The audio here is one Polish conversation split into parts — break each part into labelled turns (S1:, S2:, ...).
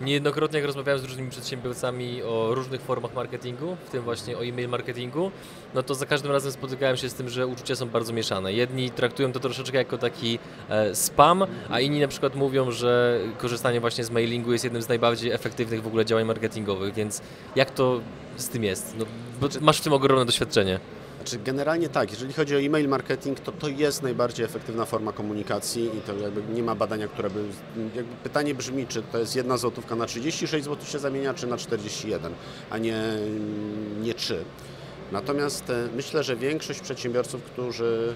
S1: Niejednokrotnie jak rozmawiałem z różnymi przedsiębiorcami o różnych formach marketingu, w tym właśnie o e-mail marketingu, no to za każdym razem spotykałem się z tym, że uczucia są bardzo mieszane. Jedni traktują to troszeczkę jako taki e, spam, a inni na przykład mówią, że korzystanie właśnie z mailingu jest jednym z najbardziej efektywnych w ogóle działań marketingowych, więc jak to z tym jest? No, masz w tym ogromne doświadczenie.
S2: Znaczy generalnie tak, jeżeli chodzi o e-mail marketing, to to jest najbardziej efektywna forma komunikacji i to jakby nie ma badania, które by... Jakby pytanie brzmi, czy to jest jedna złotówka na 36 zł się zamienia, czy na 41, a nie, nie 3. Natomiast e, myślę, że większość przedsiębiorców, którzy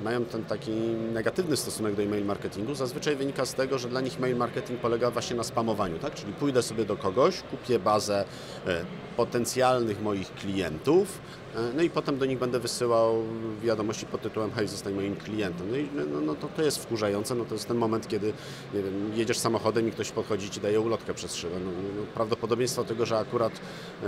S2: e, mają ten taki negatywny stosunek do e-mail marketingu, zazwyczaj wynika z tego, że dla nich mail marketing polega właśnie na spamowaniu, tak? Czyli pójdę sobie do kogoś, kupię bazę e, potencjalnych moich klientów, no i potem do nich będę wysyłał wiadomości pod tytułem hej, zostań moim klientem. No i no, no to, to jest wkurzające, no to jest ten moment, kiedy nie wiem, jedziesz samochodem i ktoś podchodzi ci daje ulotkę przez szybę. No, no, prawdopodobieństwo tego, że akurat e,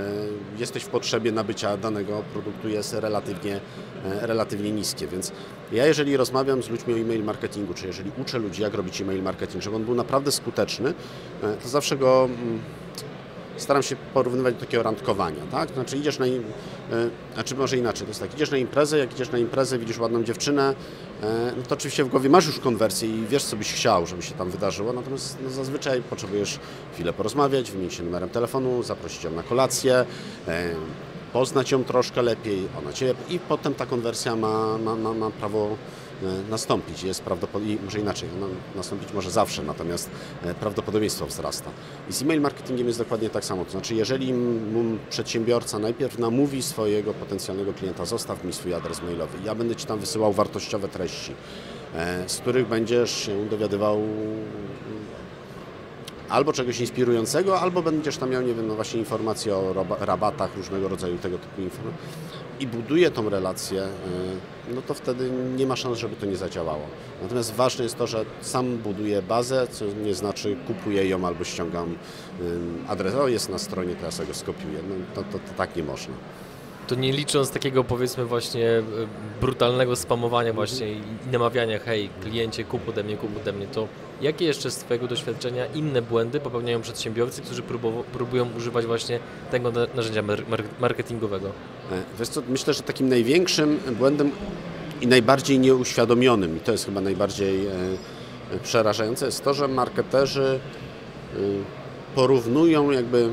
S2: jesteś w potrzebie nabycia danego produktu jest relatywnie, e, relatywnie niskie, więc ja jeżeli rozmawiam z ludźmi o e-mail marketingu, czy jeżeli uczę ludzi jak robić e-mail marketing, żeby on był naprawdę skuteczny, e, to zawsze go... Mm, staram się porównywać do takiego randkowania, tak? Znaczy idziesz na, e, znaczy może inaczej, to jest tak, idziesz na imprezę, jak idziesz na imprezę, widzisz ładną dziewczynę, e, no to oczywiście w głowie masz już konwersję i wiesz, co byś chciał, żeby się tam wydarzyło, natomiast no, zazwyczaj potrzebujesz chwilę porozmawiać, wymienić się numerem telefonu, zaprosić ją na kolację, e, poznać ją troszkę lepiej, ona Cię i potem ta konwersja ma, ma, ma, ma prawo nastąpić. Jest prawdopodobnie, może inaczej, no, nastąpić może zawsze, natomiast e, prawdopodobieństwo wzrasta. I z e-mail marketingiem jest dokładnie tak samo. To znaczy, jeżeli przedsiębiorca najpierw namówi swojego potencjalnego klienta, zostaw mi swój adres mailowy, ja będę Ci tam wysyłał wartościowe treści, e, z których będziesz się dowiadywał albo czegoś inspirującego, albo będziesz tam miał, nie wiem, no właśnie informacje o rabatach, różnego rodzaju tego typu informacji i buduje tą relację, y, no to wtedy nie ma szans, żeby to nie zadziałało. Natomiast ważne jest to, że sam buduję bazę, co nie znaczy kupuję ją albo ściągam adres, o jest na stronie, to ja go skopiuję. No to, to, to tak nie można
S1: to nie licząc takiego powiedzmy właśnie e, brutalnego spamowania właśnie i namawiania, hej kliencie kup ode mnie, kup ode mnie, to jakie jeszcze z Twojego doświadczenia inne błędy popełniają przedsiębiorcy, którzy próbują używać właśnie tego narzędzia marketingowego?
S2: E, wiesz co, myślę, że takim największym błędem i najbardziej nieuświadomionym, i to jest chyba najbardziej e, przerażające, jest to, że marketerzy porównują jakby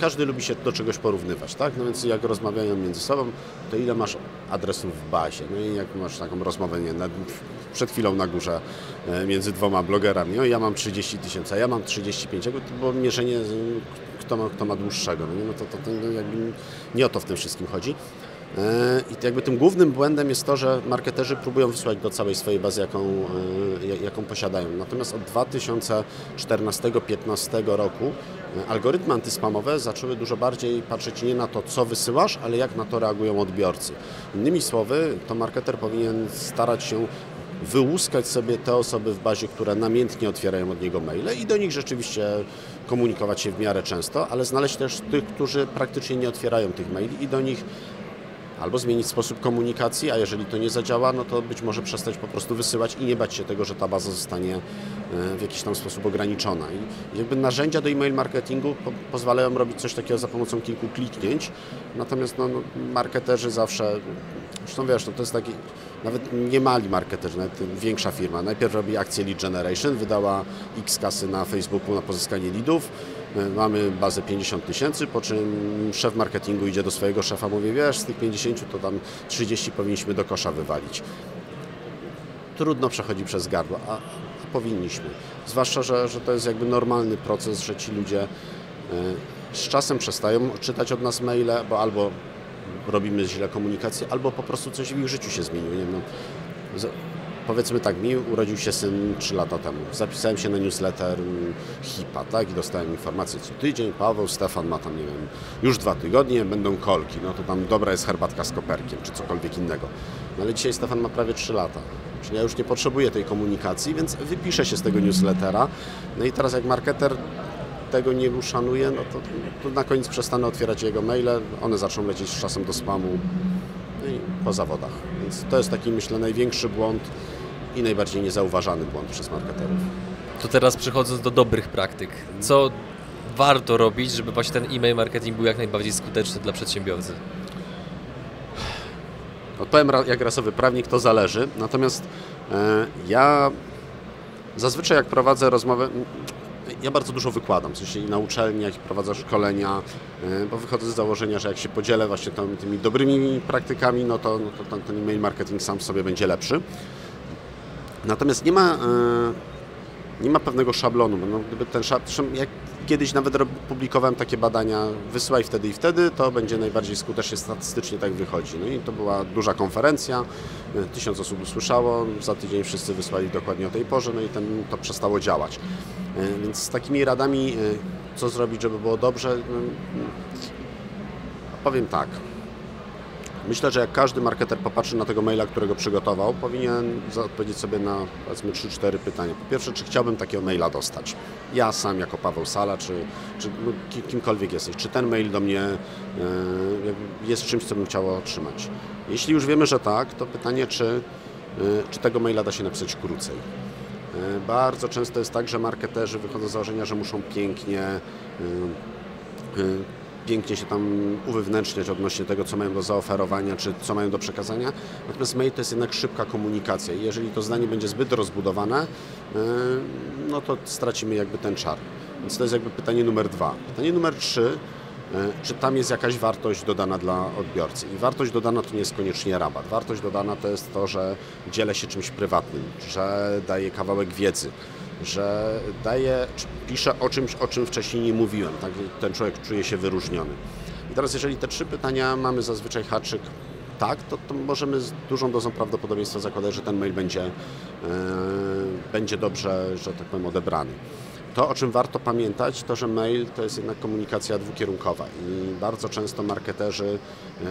S2: każdy lubi się do czegoś porównywać, tak? No więc jak rozmawiają między sobą, to ile masz adresów w bazie? No i jak masz taką rozmowę, nie, na, przed chwilą na górze e, między dwoma blogerami, no ja mam 30 tysięcy, a ja mam 35, to było mierzenie, kto ma, kto ma dłuższego, no, no to, to, to jakby nie o to w tym wszystkim chodzi. E, I jakby tym głównym błędem jest to, że marketerzy próbują wysłać do całej swojej bazy, jaką, e, jaką posiadają. Natomiast od 2014-2015 roku e, algorytmy antyspamowe zaczęły dużo bardziej patrzeć nie na to, co wysyłasz, ale jak na to reagują odbiorcy. Innymi słowy, to marketer powinien starać się wyłuskać sobie te osoby w bazie, które namiętnie otwierają od niego maile i do nich rzeczywiście komunikować się w miarę często, ale znaleźć też tych, którzy praktycznie nie otwierają tych maili i do nich albo zmienić sposób komunikacji, a jeżeli to nie zadziała, no to być może przestać po prostu wysyłać i nie bać się tego, że ta baza zostanie e, w jakiś tam sposób ograniczona. I jakby narzędzia do e-mail marketingu po pozwalają robić coś takiego za pomocą kilku kliknięć, natomiast no, no, marketerzy zawsze, zresztą wiesz, no to jest taki, nawet nie mali marketerzy, nawet większa firma, najpierw robi akcję lead generation, wydała x kasy na Facebooku na pozyskanie leadów, mamy bazę 50 tysięcy, po czym szef marketingu idzie do swojego szefa, mówi, wiesz, z tych 50 to tam 30 powinniśmy do kosza wywalić. Trudno przechodzi przez gardło, a, a powinniśmy. Zwłaszcza, że, że to jest jakby normalny proces, że ci ludzie e, z czasem przestają czytać od nas maile, bo albo robimy źle komunikację, albo po prostu coś w ich życiu się zmieniło. Nie wiem, no, powiedzmy tak, mi urodził się syn 3 lata temu. Zapisałem się na newsletter HIPA, tak, i dostałem informację co tydzień, Paweł, Stefan ma tam, nie wiem, już dwa tygodnie, będą kolki, no to tam dobra jest herbatka z koperkiem, czy cokolwiek innego. No ale dzisiaj Stefan ma prawie 3 lata. Czyli ja już nie potrzebuję tej komunikacji, więc wypiszę się z tego newslettera. No i teraz jak marketer tego nie uszanuje, no to, to na koniec przestanę otwierać jego maile, one zaczną lecieć z czasem do spamu no i po zawodach. Więc to jest taki, myślę, największy błąd, i najbardziej niezauważany błąd przez marketerów.
S1: To teraz przechodząc do dobrych praktyk, co warto robić, żeby właśnie ten e-mail marketing był jak najbardziej skuteczny dla przedsiębiorcy?
S2: Odpowiem jak rasowy prawnik, to zależy. Natomiast e, ja zazwyczaj jak prowadzę rozmowę, ja bardzo dużo wykładam, w sensie na uczelniach, prowadzę szkolenia, e, bo wychodzę z założenia, że jak się podzielę właśnie tymi, tymi dobrymi praktykami, no to, no to ten, ten e-mail marketing sam w sobie będzie lepszy. Natomiast nie ma, e, nie ma pewnego szablonu. No, gdyby ten jak kiedyś nawet publikowałem takie badania, wysyłaj wtedy i wtedy, to będzie najbardziej skutecznie statystycznie tak wychodzi. No i to była duża konferencja, e, tysiąc osób usłyszało, za tydzień wszyscy wysłali dokładnie o tej porze, no i ten, to przestało działać. E, więc z takimi radami, co zrobić, żeby było dobrze, no, powiem tak. Myślę, że jak każdy marketer popatrzy na tego maila, którego przygotował, powinien odpowiedzieć sobie na powiedzmy 3-4 pytania. Po pierwsze, czy chciałbym takiego maila dostać? Ja sam jako Paweł Sala, czy, czy no, kimkolwiek jesteś, czy ten mail do mnie yy, jest czymś, co bym chciał otrzymać? Jeśli już wiemy, że tak, to pytanie, czy, yy, czy tego maila da się napisać krócej? Yy, bardzo często jest tak, że marketerzy wychodzą z założenia, że muszą pięknie pięknie się tam uwewnętrzniać odnośnie tego, co mają do zaoferowania, czy co mają do przekazania. Natomiast mail to jest jednak szybka komunikacja i jeżeli to zdanie będzie zbyt rozbudowane, e, no to stracimy jakby ten czar. Więc to jest jakby pytanie numer dwa. Pytanie numer trzy, e, czy tam jest jakaś wartość dodana dla odbiorcy. I wartość dodana to nie jest koniecznie rabat. Wartość dodana to jest to, że dzielę się czymś prywatnym, że daję kawałek wiedzy, że daje, pisze o czymś, o czym wcześniej nie mówiłem. Tak? Ten człowiek czuje się wyróżniony. I teraz, jeżeli te trzy pytania mamy zazwyczaj haczyk tak, to, to możemy z dużą dozą prawdopodobieństwa zakładać, że ten mail będzie, yy, będzie dobrze, że tak powiem, odebrany. To, o czym warto pamiętać, to że mail to jest jednak komunikacja dwukierunkowa i bardzo często marketerzy,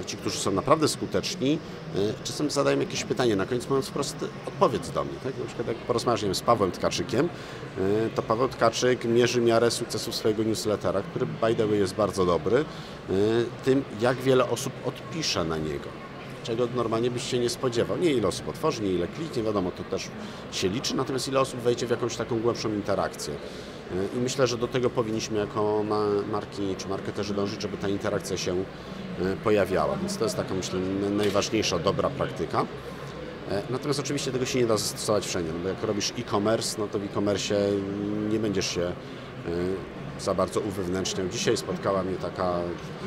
S2: e, ci, którzy są naprawdę skuteczni, e, czasem zadają jakieś pytanie, na koniec mówiąc wprost odpowiedz do mnie. Tak? Na przykład jak porozmawiam z Pawłem Tkaczykiem, e, to Paweł Tkaczyk mierzy miarę sukcesu swojego newslettera, który by the way jest bardzo dobry, tym jak wiele osób odpisze na niego czego normalnie byś się nie spodziewał. Nie ile osób otworzy, nie ile kliknie, wiadomo, to też się liczy, natomiast ile osób wejdzie w jakąś taką głębszą interakcję. I myślę, że do tego powinniśmy jako marki czy marketerzy dążyć, żeby ta interakcja się e, pojawiała. Więc to jest taka, myślę, najważniejsza, dobra praktyka. E, natomiast oczywiście tego się nie da zastosować wszędzie, no bo jak robisz e-commerce, no to w e-commerce nie będziesz się e, za bardzo uwewnętrzniał. Dzisiaj spotkała mnie taka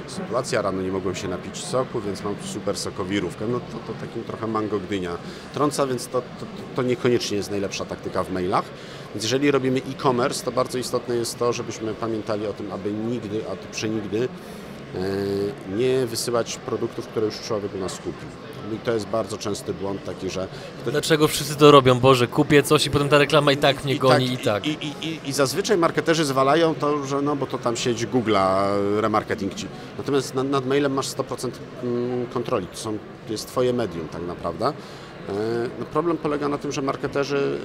S2: sytuacja, rano nie mogłem się napić soku, więc mam super sokowirówkę. No to, to takim trochę mango gdynia trąca, więc to, to, to niekoniecznie jest najlepsza taktyka w mailach. Więc jeżeli robimy e-commerce, to bardzo istotne jest to, żebyśmy pamiętali o tym, aby nigdy, a to przenigdy e, nie wysyłać produktów, które już człowiek u nas kupił. I to jest bardzo częsty błąd taki, że...
S1: Ktoś... Dlaczego wszyscy to robią? Boże, kupię coś i potem ta reklama i tak mnie I goni tak, i tak.
S2: I, i, i, I, zazwyczaj marketerzy zwalają to, że no bo to tam siedzi Google'a, remarketing ci. Natomiast nad, nad mailem masz 100% mm, kontroli. To, są, to jest twoje medium tak naprawdę. E, no problem polega na tym, że marketerzy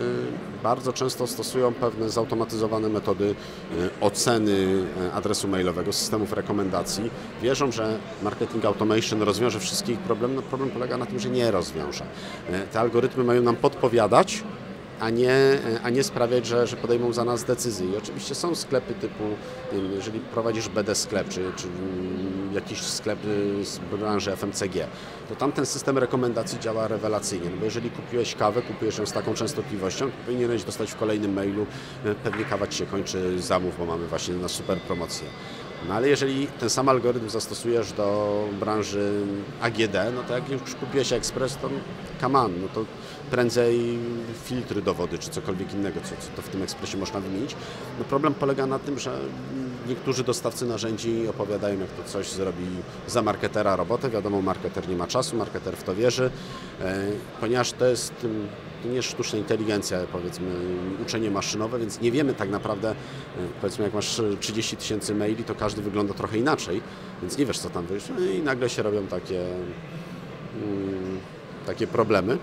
S2: e, bardzo często stosują pewne zautomatyzowane metody e, oceny adresu mailowego, systemów rekomendacji. Wierzą, że marketing automation rozwiąże wszystkie ich problemy. No problem polega na tym, że nie rozwiąże. Te algorytmy mają nam podpowiadać, a nie, a nie sprawiać, że, że podejmą za nas decyzje. I oczywiście są sklepy typu, jeżeli prowadzisz BD sklep, czy, czy jakiś sklep z branży FMCG, to tam ten system rekomendacji działa rewelacyjnie. No bo jeżeli kupiłeś kawę, kupujesz ją z taką częstotliwością, to powinieneś dostać w kolejnym mailu, e, pewnie kawa Ci się kończy, zamów, bo mamy właśnie na super promocję. No ale jeżeli ten sam algorytm zastosujesz do branży AGD, no to jak już kupiłeś ekspres, to on, no to prędzej filtry do wody, czy cokolwiek innego, co, co to w tym ekspresie można wymienić. No problem polega na tym, że niektórzy dostawcy narzędzi opowiadają, jak to coś zrobi za marketera robotę. Wiadomo, marketer nie ma czasu, marketer w to wierzy, e, ponieważ to jest to nie sztuczna inteligencja, powiedzmy, uczenie maszynowe, więc nie wiemy tak naprawdę, e, powiedzmy, jak masz 30 tysięcy maili, to każdy wygląda trochę inaczej, więc nie wiesz, co tam wyjść. No i nagle się robią takie, mm, takie problemy.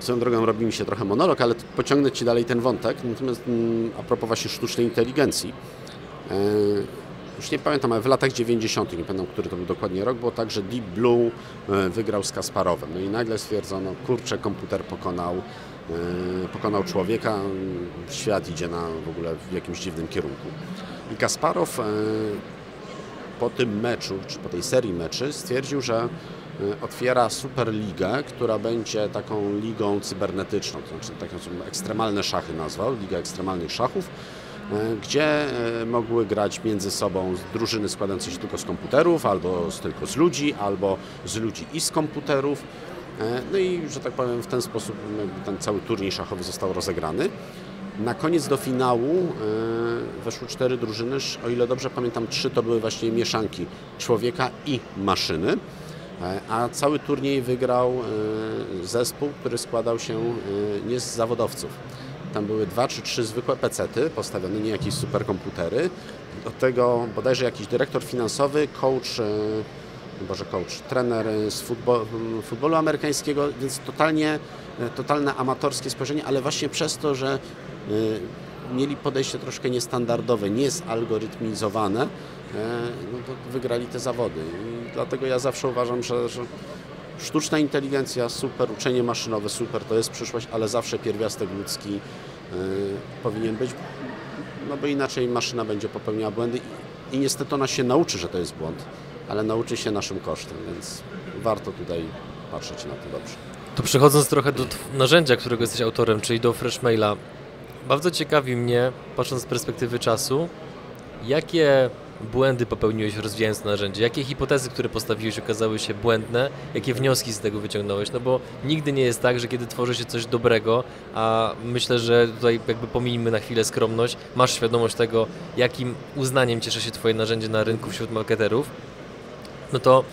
S2: Swoją drogą robi mi się trochę monolog, ale pociągnę Ci dalej ten wątek. Natomiast mm, a propos właśnie sztucznej inteligencji, już nie pamiętam, ale w latach 90., nie pamiętam, który to był dokładnie rok, było tak, że Deep Blue e, wygrał z Kasparowem. No i nagle stwierdzono, kurczę, komputer pokonał pokonał człowieka, świat idzie na w ogóle w jakimś dziwnym kierunku. I Kasparow po tym meczu, czy po tej serii meczy stwierdził, że otwiera Superligę, która będzie taką ligą cybernetyczną, to znaczy taką ekstremalne szachy nazwał, Liga Ekstremalnych Szachów, E, gdzie e, mogły grać między sobą drużyny składające się tylko z komputerów, albo z, tylko z ludzi, albo z ludzi i z komputerów. E, no i, że tak powiem, w ten sposób ten cały turniej szachowy został rozegrany. Na koniec do finału weszły cztery drużyny, o ile dobrze pamiętam, trzy to były właśnie mieszanki człowieka i maszyny, a cały turniej wygrał zespół, który składał się nie z zawodowców, tam były dwa czy trzy zwykłe pecety postawione, nie jakieś superkomputery. Do tego bodajże jakiś dyrektor finansowy, coach, e, boże coach, trener z futbolu, futbolu amerykańskiego, więc totalnie, e, totalne amatorskie spojrzenie, ale właśnie przez to, że e, mieli podejście troszkę niestandardowe, niezalgorytmizowane, no to wygrali te zawody. I dlatego ja zawsze uważam, że, że Sztuczna inteligencja super, uczenie maszynowe super, to jest przyszłość, ale zawsze pierwiastek ludzki yy, powinien być, no bo inaczej maszyna będzie popełniała błędy i, i niestety ona się nauczy, że to jest błąd, ale nauczy się naszym kosztem, więc warto tutaj patrzeć na to dobrze.
S1: To przechodząc trochę do narzędzia, którego jesteś autorem, czyli do Freshmaila, bardzo ciekawi mnie, patrząc z perspektywy czasu, jakie błędy popełniłeś rozwijając to narzędzie? Jakie hipotezy, które postawiłeś okazały się błędne? Jakie wnioski z tego wyciągnąłeś? No bo nigdy nie jest tak, że kiedy tworzy się coś dobrego, a myślę, że tutaj jakby pomijmy na chwilę skromność, masz świadomość tego, jakim uznaniem cieszy się twoje narzędzie na rynku wśród marketerów, no to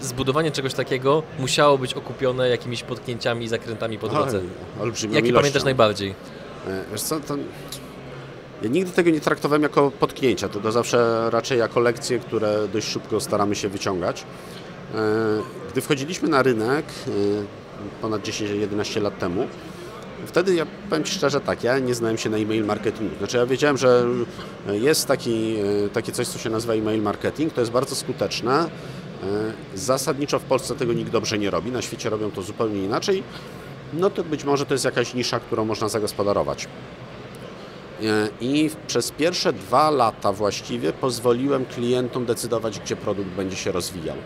S1: zbudowanie czegoś takiego musiało być okupione jakimiś potknięciami i zakrętami po drodze. Jakie pamiętasz najbardziej?
S2: E, wiesz co, to ja nigdy tego nie traktowałem jako potknięcia, tylko zawsze raczej jako lekcje, które dość szybko staramy się wyciągać. E, gdy wchodziliśmy na rynek e, ponad 10-11 lat temu, wtedy ja powiem Ci szczerze tak, ja nie znałem się na e-mail marketingu. Znaczy ja wiedziałem, że jest taki, e, takie coś, co się nazywa e-mail marketing, to jest bardzo skuteczne. Zasadniczo w Polsce tego nikt dobrze nie robi, na świecie robią to zupełnie inaczej. No to być może to jest jakaś nisza, którą można zagospodarować. E, I przez pierwsze dwa lata właściwie pozwoliłem klientom decydować, gdzie produkt będzie się rozwijał.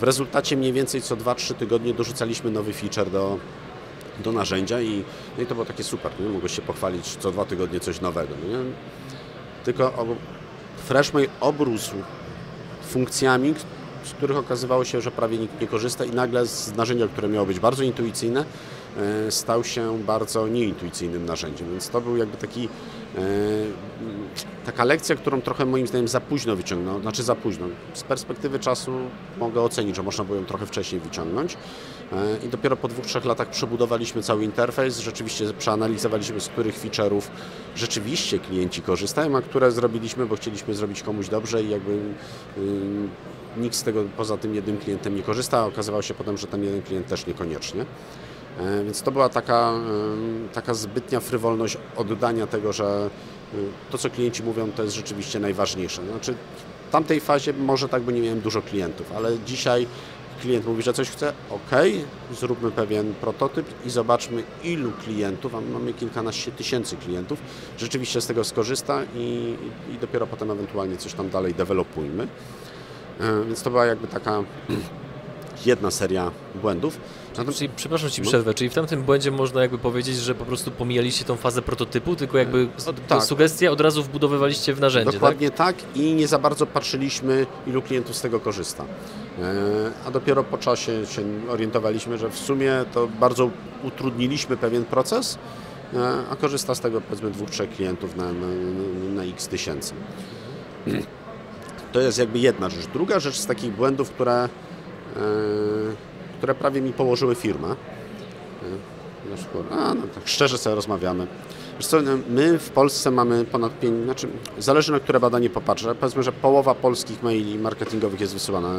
S2: W rezultacie mniej więcej co 2-3 tygodnie dorzucaliśmy nowy feature do, do narzędzia i, no i to było takie super, nie? mogłeś się pochwalić co dwa tygodnie coś nowego. Nie? Tylko FreshMail obrósł funkcjami, z których okazywało się, że prawie nikt nie korzysta i nagle z narzędzia, które miało być bardzo intuicyjne, stał się bardzo nieintuicyjnym narzędziem. Więc to był jakby taki e, taka lekcja, którą trochę moim zdaniem za późno wyciągnął, znaczy za późno. Z perspektywy czasu mogę ocenić, że można było ją trochę wcześniej wyciągnąć e, i dopiero po dwóch, trzech latach przebudowaliśmy cały interfejs, rzeczywiście przeanalizowaliśmy z których feature'ów rzeczywiście klienci korzystają, a które zrobiliśmy, bo chcieliśmy zrobić komuś dobrze i jakby nikt z tego poza tym jednym klientem nie korzysta, a okazywało się potem, że ten jeden klient też niekoniecznie. E, więc to była taka, taka zbytnia frywolność oddania tego, że y, to, co klienci mówią, to jest rzeczywiście najważniejsze. Znaczy, w tamtej fazie może tak, bo nie miałem dużo klientów, ale dzisiaj klient mówi, że coś chce, ok, zróbmy pewien prototyp i zobaczmy, ilu klientów, a mamy kilkanaście tysięcy klientów, rzeczywiście z tego skorzysta i, i dopiero potem ewentualnie coś tam dalej dewelopujmy. E, więc to była jakby taka jedna seria błędów.
S1: Zatem... Czyli, przepraszam Ci przerwę, czyli w tamtym błędzie można jakby powiedzieć, że po prostu pomijaliście tą fazę prototypu, tylko jakby no, tak. sugestia od razu wbudowywaliście w narzędzie,
S2: Dokładnie tak? tak? i nie za bardzo patrzyliśmy, ilu klientów z tego korzysta. E, a dopiero po czasie się orientowaliśmy, że w sumie to bardzo utrudniliśmy pewien proces, e, a korzysta z tego powiedzmy dwóch, trzech klientów na, na, na x tysięcy. To jest jakby jedna rzecz. Druga rzecz z takich błędów, które, e, które prawie mi położyły firmę. E, a, no tak szczerze sobie rozmawiamy. Co, no, my w Polsce mamy ponad 5, znaczy zależy na które badanie popatrzę, powiedzmy, że połowa polskich maili marketingowych jest wysyłana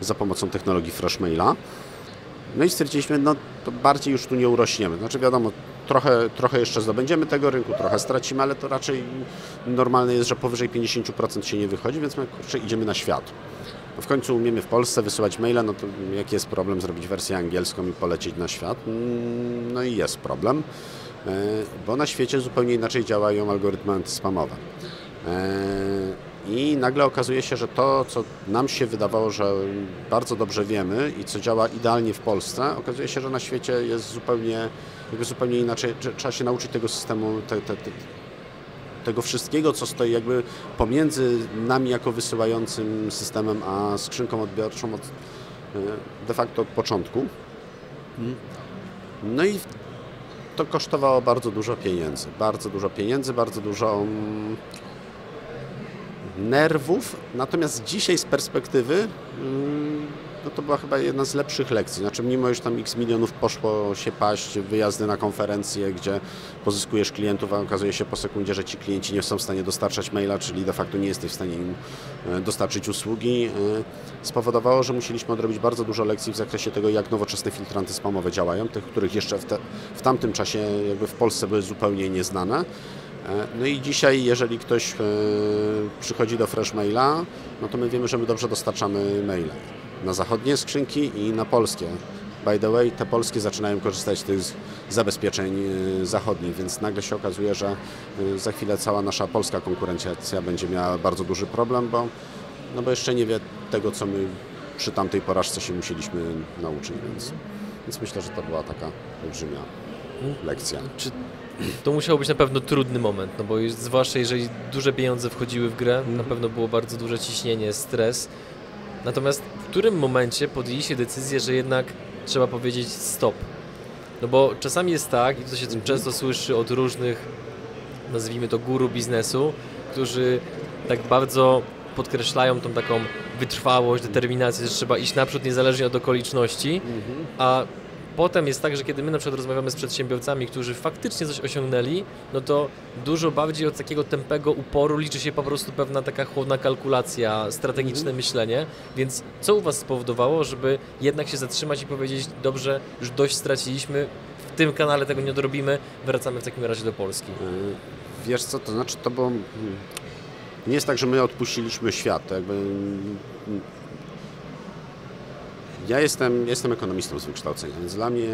S2: za pomocą technologii Freshmaila. No i stwierdziliśmy, no to bardziej już tu nie urośniemy. Znaczy wiadomo, trochę, trochę jeszcze zdobędziemy tego rynku, trochę stracimy, ale to raczej normalne jest, że powyżej 50% się nie wychodzi, więc my kurczę, idziemy na świat. W końcu umiemy w Polsce wysyłać maile, no to jaki jest problem zrobić wersję angielską i polecieć na świat? Mm, no i jest problem, e, bo na świecie zupełnie inaczej działają algorytmy antyspamowe. E, I nagle okazuje się, że to, co nam się wydawało, że bardzo dobrze wiemy i co działa idealnie w Polsce, okazuje się, że na świecie jest zupełnie, jakby zupełnie inaczej. Trzeba się nauczyć tego systemu, te, te, te, tego wszystkiego, co stoi jakby pomiędzy nami jako wysyłającym systemem, a skrzynką odbiorczą od, e, de facto od początku. No i to kosztowało bardzo dużo pieniędzy. Bardzo dużo pieniędzy, bardzo dużo mm, nerwów. Natomiast dzisiaj z perspektywy mm, no to była chyba jedna z lepszych lekcji. Znaczy, mimo już tam x milionów poszło się paść, wyjazdy na konferencje, gdzie pozyskujesz klientów, a okazuje się po sekundzie, że ci klienci nie są w stanie dostarczać maila, czyli de facto nie jesteś w stanie im e, dostarczyć usługi, e, spowodowało, że musieliśmy odrobić bardzo dużo lekcji w zakresie tego, jak nowoczesne filtry antyspamowe działają, tych, których jeszcze w, te, w tamtym czasie jakby w Polsce były zupełnie nieznane. E, no i dzisiaj, jeżeli ktoś przychodzi do Freshmaila, no to my wiemy, że my dobrze dostarczamy maile na zachodnie skrzynki i na polskie. By the way, te polskie zaczynają korzystać z tych zabezpieczeń y, zachodnich, więc nagle się okazuje, że y, za chwilę cała nasza polska konkurencja będzie miała bardzo duży problem, bo, no bo jeszcze nie wie tego, co my przy tamtej porażce się musieliśmy nauczyć, więc, więc myślę, że to była taka olbrzymia lekcja.
S1: Czy to musiał być na pewno trudny moment, no bo zwłaszcza jeżeli duże pieniądze wchodziły w grę, na pewno było bardzo duże ciśnienie, stres. Natomiast w którym momencie podjęliście decyzję, że jednak trzeba powiedzieć stop? No bo czasami jest tak, i to się mhm. często słyszy od różnych, nazwijmy to guru biznesu, którzy tak bardzo podkreślają tą taką wytrwałość, determinację, że trzeba iść naprzód niezależnie od okoliczności, mhm. a potem jest tak, że kiedy my na przykład rozmawiamy z przedsiębiorcami, którzy faktycznie coś osiągnęli, no to dużo bardziej od takiego tempego uporu liczy się po prostu pewna taka chłodna kalkulacja, strategiczne mhm. myślenie. Więc co u Was spowodowało, żeby jednak się zatrzymać i powiedzieć, dobrze, już dość straciliśmy, w tym kanale tego nie dorobimy, wracamy w takim razie do Polski?
S2: E, wiesz co, to znaczy to było... Nie jest tak, że my odpuściliśmy świat. Jakby ja jestem, jestem ekonomistą z wykształcenia, więc dla mnie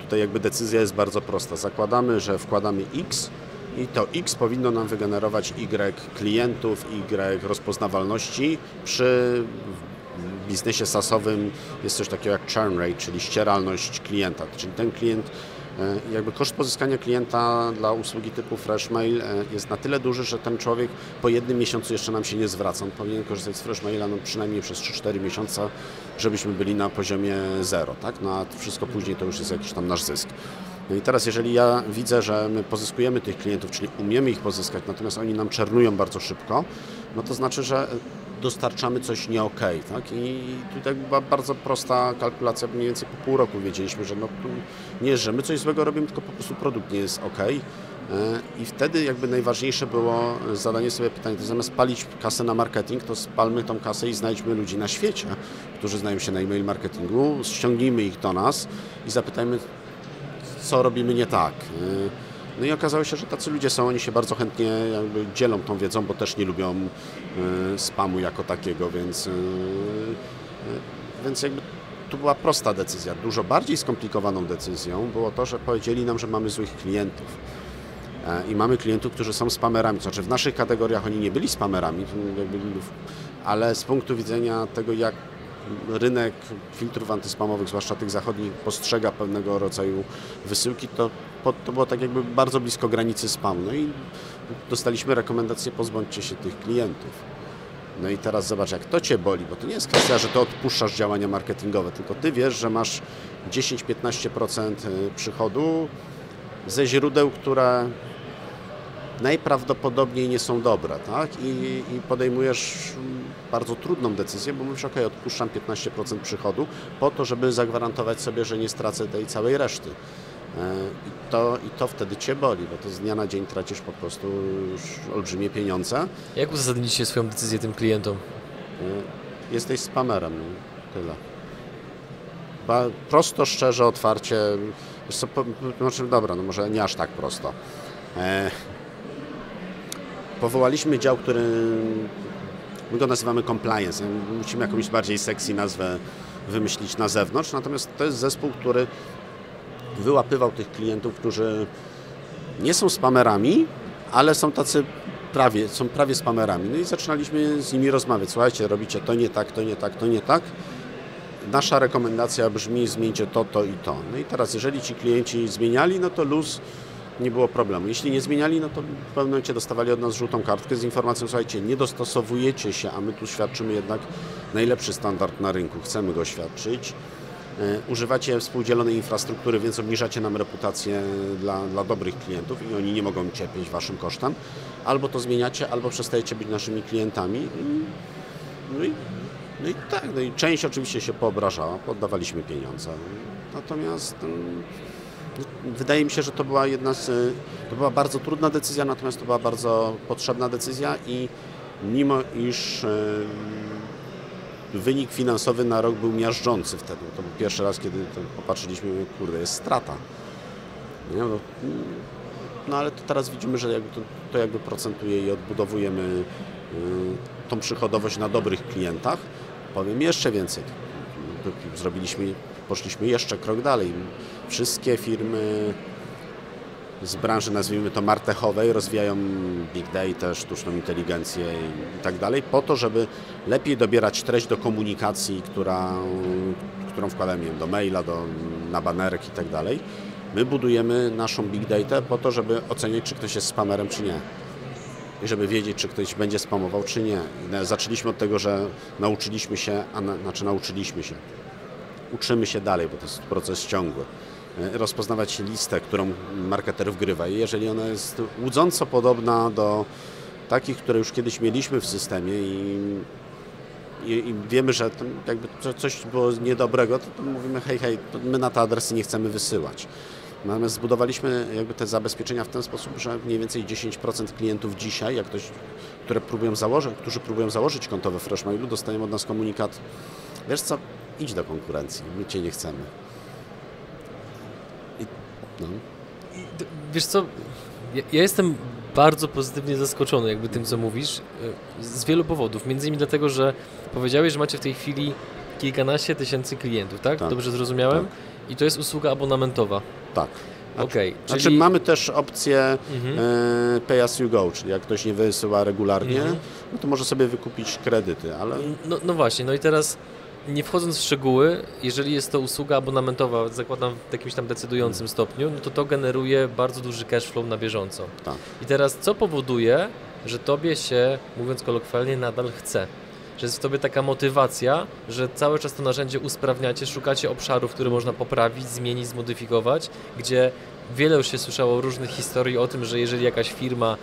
S2: tutaj jakby decyzja jest bardzo prosta. Zakładamy, że wkładamy X i to X powinno nam wygenerować Y klientów, Y rozpoznawalności. Przy biznesie SaaSowym jest coś takiego jak churn rate, czyli ścieralność klienta, czyli ten klient jakby koszt pozyskania klienta dla usługi typu Freshmail e, jest na tyle duży, że ten człowiek po jednym miesiącu jeszcze nam się nie zwraca. On powinien korzystać z Freshmaila no przynajmniej przez 3-4 miesiące, żebyśmy byli na poziomie zero, tak? No a wszystko później to już jest jakiś tam nasz zysk. No i teraz, jeżeli ja widzę, że my pozyskujemy tych klientów, czyli umiemy ich pozyskać, natomiast oni nam czernują bardzo szybko, no to znaczy, że dostarczamy coś nie okej, okay, tak? I tutaj była bardzo prosta kalkulacja, mniej więcej po pół roku wiedzieliśmy, że no, nie, że my coś złego robimy, tylko po prostu produkt nie jest ok. E, I wtedy jakby najważniejsze było zadanie sobie pytania, to zamiast palić kasę na marketing, to spalmy tą kasę i znajdźmy ludzi na świecie, którzy znają się na e-mail marketingu, ściągnijmy ich do nas i zapytajmy, co robimy nie tak. E, no i okazało się, że tacy ludzie są, oni się bardzo chętnie dzielą tą wiedzą, bo też nie lubią y, spamu jako takiego, więc, y, y, więc jakby tu była prosta decyzja. Dużo bardziej skomplikowaną decyzją było to, że powiedzieli nam, że mamy złych klientów. E, I mamy klientów, którzy są spamerami. To znaczy w naszych kategoriach oni nie byli spamerami, ale z punktu widzenia tego, jak rynek filtrów antyspamowych, zwłaszcza tych zachodnich, postrzega pewnego rodzaju wysyłki, to, to było tak jakby bardzo blisko granicy spamu. No i dostaliśmy rekomendację, pozbądźcie się tych klientów. No i teraz zobacz, jak to Cię boli, bo to nie jest kwestia, że to odpuszczasz działania marketingowe, tylko Ty wiesz, że masz 10-15% y, przychodu ze źródeł, które najprawdopodobniej nie są dobre, tak? I, i podejmujesz bardzo trudną decyzję, bo mówisz, ok, odpuszczam 15% przychodu po to, żeby zagwarantować sobie, że nie stracę tej całej reszty. I to, I to wtedy Cię boli, bo to z dnia na dzień tracisz po prostu już olbrzymie pieniądze.
S1: Jak uzasadniliście swoją decyzję tym klientom?
S2: E, jesteś spamerem, no, tyle. Ba, prosto, szczerze, otwarcie. Wiesz co, po, znaczy, dobra, no może nie aż tak prosto. E, powołaliśmy dział, który my go nazywamy compliance. Musimy jakąś bardziej sexy nazwę wymyślić na zewnątrz, natomiast to jest zespół, który wyłapywał tych klientów, którzy nie są spamerami, ale są tacy prawie, są prawie spamerami. No i zaczynaliśmy z nimi rozmawiać. Słuchajcie, robicie to nie tak, to nie tak, to nie tak. Nasza rekomendacja brzmi zmieńcie to, to i to. No i teraz, jeżeli ci klienci zmieniali, no to luz nie było problemu. Jeśli nie zmieniali, no to w pewnym momencie dostawali od nas żółtą kartkę z informacją, słuchajcie, nie dostosowujecie się, a my tu świadczymy jednak najlepszy standard na rynku, chcemy go świadczyć. E, używacie współdzielonej infrastruktury, więc obniżacie nam reputację dla, dla dobrych klientów i oni nie mogą cierpieć waszym kosztem. Albo to zmieniacie, albo przestajecie być naszymi klientami. No i, no i tak, no i część oczywiście się poobrażała, poddawaliśmy pieniądze. Natomiast mm, wydaje mi się, że to była jedna z, to była bardzo trudna decyzja, natomiast to była bardzo potrzebna decyzja i mimo iż wynik finansowy na rok był miażdżący wtedy. To był pierwszy raz, kiedy popatrzyliśmy, kurde, jest strata. Nie? No, no ale to teraz widzimy, że jakby to, to, jakby procentuje i odbudowujemy y, tą przychodowość na dobrych klientach. Powiem jeszcze więcej. Zrobiliśmy, poszliśmy jeszcze krok dalej. Wszystkie firmy z branży, nazwijmy to martechowej, rozwijają big data, sztuczną inteligencję i tak dalej, po to, żeby lepiej dobierać treść do komunikacji, która, którą wkładamy do maila, do, na banerek i tak dalej. My budujemy naszą big data po to, żeby oceniać, czy ktoś jest spamerem, czy nie. I żeby wiedzieć, czy ktoś będzie spamował, czy nie. Zaczęliśmy od tego, że nauczyliśmy się, a na, znaczy nauczyliśmy się. Uczymy się dalej, bo to jest proces ciągły. Rozpoznawać listę, którą marketer wgrywa. I jeżeli ona jest łudząco podobna do takich, które już kiedyś mieliśmy w systemie i, i, i wiemy, że jakby coś było niedobrego, to, to mówimy hej, hej, my na te adresy nie chcemy wysyłać. Natomiast zbudowaliśmy jakby te zabezpieczenia w ten sposób, że mniej więcej 10% klientów dzisiaj, jak ktoś, które próbują założyć, którzy próbują założyć konto we Freshmailu, dostają od nas komunikat, wiesz co, idź do konkurencji, my Cię nie chcemy.
S1: No. Wiesz co, ja, ja, jestem bardzo pozytywnie zaskoczony jakby tym, co mówisz, e, z wielu powodów. Między innymi dlatego, że powiedziałeś, że macie w tej chwili kilkanaście tysięcy klientów, tak? tak. Dobrze zrozumiałem? Tak. I to jest usługa abonamentowa.
S2: Tak.
S1: Znaczy, okay,
S2: czyli... znaczy mamy też opcję mhm. e, pay as you go, czyli jak ktoś nie wysyła regularnie, mhm. no to może sobie wykupić kredyty, ale...
S1: No, no właśnie, no i teraz nie wchodząc w szczegóły, jeżeli jest to usługa abonamentowa, zakładam w jakimś tam decydującym stopniu, no to to generuje bardzo duży cash flow na bieżąco.
S2: Tak.
S1: I teraz co powoduje, że tobie się, mówiąc kolokwialnie, nadal chce? Że jest w tobie taka motywacja, że cały czas to narzędzie usprawniacie, szukacie obszarów, które można poprawić, zmienić, zmodyfikować, gdzie wiele już się słyszało różnych historii o tym, że jeżeli jakaś firma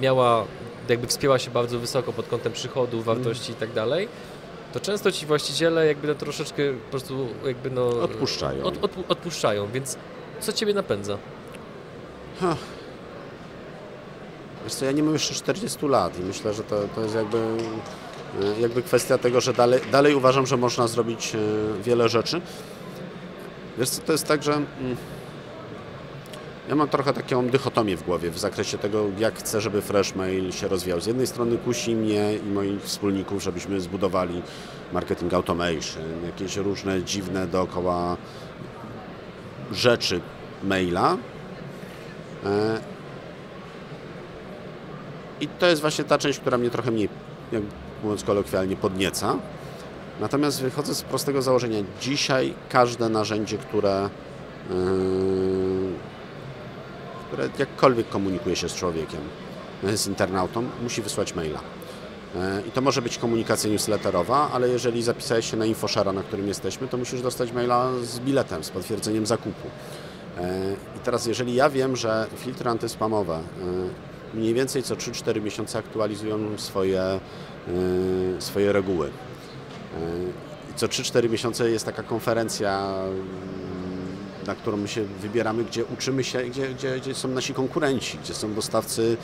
S1: miała, jakby wspięła się bardzo wysoko pod kątem przychodów, wartości mm. i tak dalej, to często ci właściciele jakby no troszeczkę po prostu jakby no...
S2: Odpuszczają.
S1: Od, od, odpuszczają, więc co Ciebie napędza?
S2: Huh. Wiesz co, ja nie mam jeszcze 40 lat i myślę, że to, to jest jakby, e, jakby kwestia tego, że dalej, dalej uważam, że można zrobić e, wiele rzeczy. Wiesz co, to jest tak, że... Ja mam trochę taką dychotomię w głowie w zakresie tego, jak chcę, żeby Freshmail się rozwijał. Z jednej strony kusi mnie i moich wspólników, żebyśmy zbudowali marketing automation, jakieś różne dziwne dookoła rzeczy maila. E, I to jest właśnie ta część, która mnie trochę mniej, jak mówiąc kolokwialnie, podnieca. Natomiast wychodzę z prostego założenia. Dzisiaj każde narzędzie, które yy, które jakkolwiek komunikuje się z człowiekiem, e, z internautą, musi wysłać maila. E, I to może być komunikacja newsletterowa, ale jeżeli zapisałeś się na infoshara, na którym jesteśmy, to musisz dostać maila z biletem, z potwierdzeniem zakupu. E, I teraz, jeżeli ja wiem, że filtry antyspamowe mniej więcej co 3-4 miesiące aktualizują swoje, swoje reguły. Co 3-4 miesiące jest taka konferencja na którą my się wybieramy, gdzie uczymy się, gdzie, gdzie, gdzie są nasi konkurenci, gdzie są dostawcy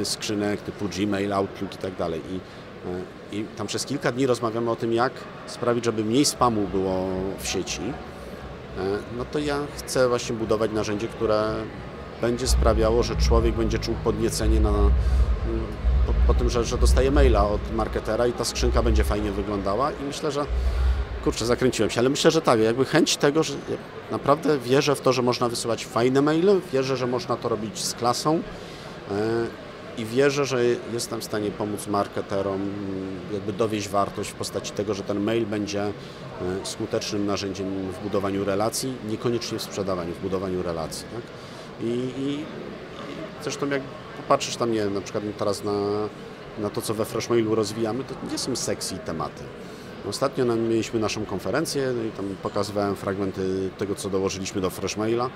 S2: e, skrzynek typu Gmail, Outlook i tak dalej. I, e, I tam przez kilka dni rozmawiamy o tym, jak sprawić, żeby mniej spamu było w sieci. E, no to ja chcę właśnie budować narzędzie, które będzie sprawiało, że człowiek będzie czuł podniecenie na, po, po tym, że, że dostaję maila od marketera i ta skrzynka będzie fajnie wyglądała i myślę, że kurczę, zakręciłem się, ale myślę, że tak, jakby chęć tego, że naprawdę wierzę w to, że można wysyłać fajne maile, wierzę, że można to robić z klasą e, i wierzę, że jestem w stanie pomóc marketerom jakby dowieść wartość w postaci tego, że ten mail będzie e, skutecznym narzędziem w budowaniu relacji, niekoniecznie w sprzedawaniu, w budowaniu relacji. Tak? I, i, i zresztą jak popatrzysz tam, nie wiem, na przykład teraz na, na to, co we Freshmailu rozwijamy, to nie są sexy tematy. Ostatnio mieliśmy naszą konferencję no i tam pokazywałem fragmenty tego, co dołożyliśmy do Freshmaila.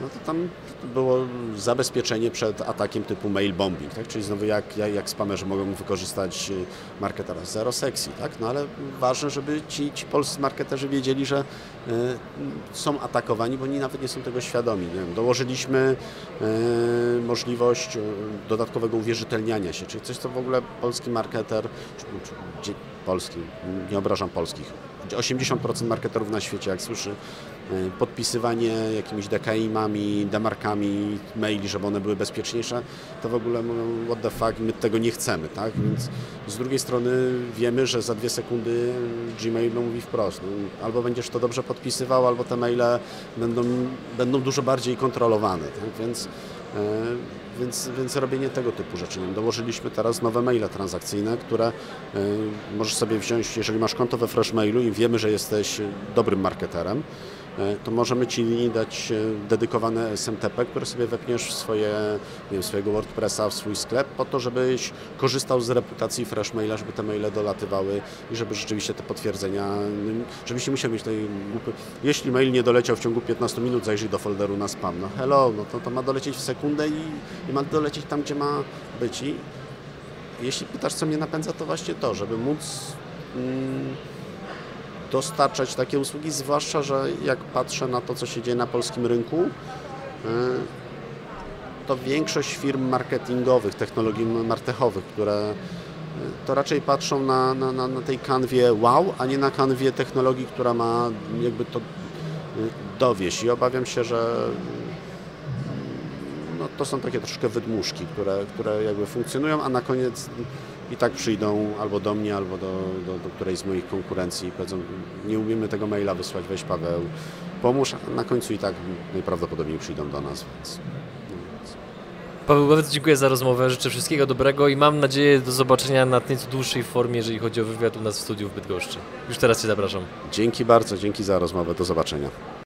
S2: No to tam było zabezpieczenie przed atakiem typu mail bombing, tak? czyli znowu jak, jak, jak spamerzy mogą wykorzystać y, marketera. Zero sexy, tak? no ale ważne, żeby ci, ci polscy marketerzy wiedzieli, że y, są atakowani, bo oni nawet nie są tego świadomi. Nie wiem, dołożyliśmy y, możliwość y, dodatkowego uwierzytelniania się, czyli coś, co w ogóle polski marketer, czy, czy, nie obrażam polskich, 80% marketerów na świecie, jak słyszy y, podpisywanie jakimiś DKIM-ami, demarkami maili, żeby one były bezpieczniejsze, to w ogóle mówią, what the fuck, my tego nie chcemy, tak? Więc z drugiej strony wiemy, że za dwie sekundy Gmail mówi wprost, no, albo będziesz to dobrze podpisywał, albo te maile będą, będą dużo bardziej kontrolowane, tak? Więc e, więc, więc robienie tego typu rzeczy. Dołożyliśmy teraz nowe maile transakcyjne, które y, możesz sobie wziąć, jeżeli masz konto we Freshmailu i wiemy, że jesteś dobrym marketerem, to możemy Ci dać y, dedykowane SMTP, które sobie wepniesz w swoje, nie wiem, swojego WordPressa, w swój sklep, po to, żebyś korzystał z reputacji Freshmaila, żeby te maile dolatywały i żeby rzeczywiście te potwierdzenia, żebyś nie musiał mieć tej głupy. Jeśli mail nie doleciał w ciągu 15 minut, zajrzyj do folderu na spam. No hello, no to, to ma dolecieć w sekundę i, i ma dolecieć tam, gdzie ma być. I jeśli pytasz, co mnie napędza, to właśnie to, żeby móc mm, dostarczać takie usługi, zwłaszcza, że jak patrzę na to, co się dzieje na polskim rynku, y, to większość firm marketingowych, technologii martechowych, które y, to raczej patrzą na, na, na, na tej kanwie wow, a nie na kanwie technologii, która ma jakby to y, dowieść. I obawiam się, że no, to są takie troszkę wydmuszki, które, które jakby funkcjonują, a na koniec i tak przyjdą albo do mnie, albo do, do, do którejś z moich konkurencji i powiedzą, nie umiemy tego maila wysłać, weź Paweł, pomóż, a na końcu i tak najprawdopodobniej przyjdą do nas, więc...
S1: Paweł, bardzo dziękuję za rozmowę, życzę wszystkiego dobrego i mam nadzieję do zobaczenia na nieco dłuższej formie, jeżeli chodzi o wywiad u nas w studiu w Bydgoszczy. Już teraz Cię zapraszam.
S2: Dzięki bardzo, dzięki za rozmowę, do zobaczenia.